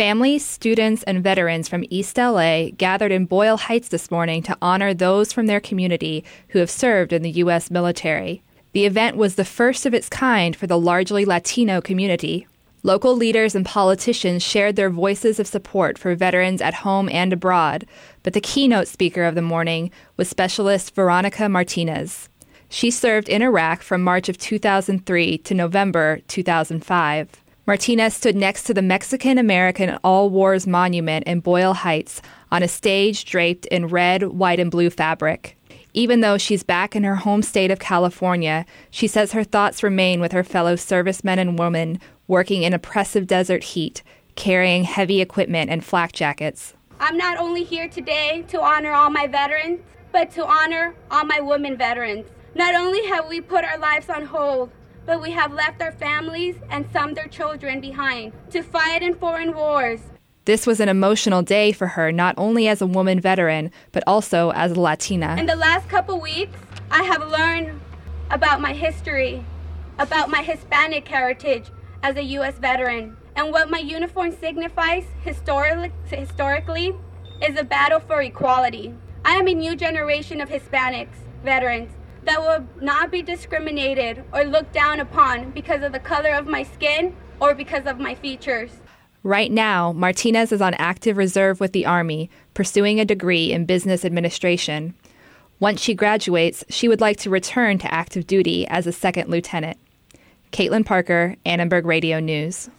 Families, students, and veterans from East LA gathered in Boyle Heights this morning to honor those from their community who have served in the U.S. military. The event was the first of its kind for the largely Latino community. Local leaders and politicians shared their voices of support for veterans at home and abroad, but the keynote speaker of the morning was specialist Veronica Martinez. She served in Iraq from March of 2003 to November 2005. Martinez stood next to the Mexican American All Wars Monument in Boyle Heights on a stage draped in red, white, and blue fabric. Even though she's back in her home state of California, she says her thoughts remain with her fellow servicemen and women working in oppressive desert heat, carrying heavy equipment and flak jackets. I'm not only here today to honor all my veterans, but to honor all my women veterans. Not only have we put our lives on hold, but we have left our families and some their children behind to fight in foreign wars. This was an emotional day for her, not only as a woman veteran, but also as a Latina. In the last couple weeks, I have learned about my history, about my Hispanic heritage, as a U.S. veteran. And what my uniform signifies historically, historically is a battle for equality. I am a new generation of Hispanics, veterans, that will not be discriminated or looked down upon because of the color of my skin or because of my features. Right now, Martinez is on active reserve with the Army, pursuing a degree in business administration. Once she graduates, she would like to return to active duty as a second lieutenant. Caitlin Parker, Annenberg Radio News.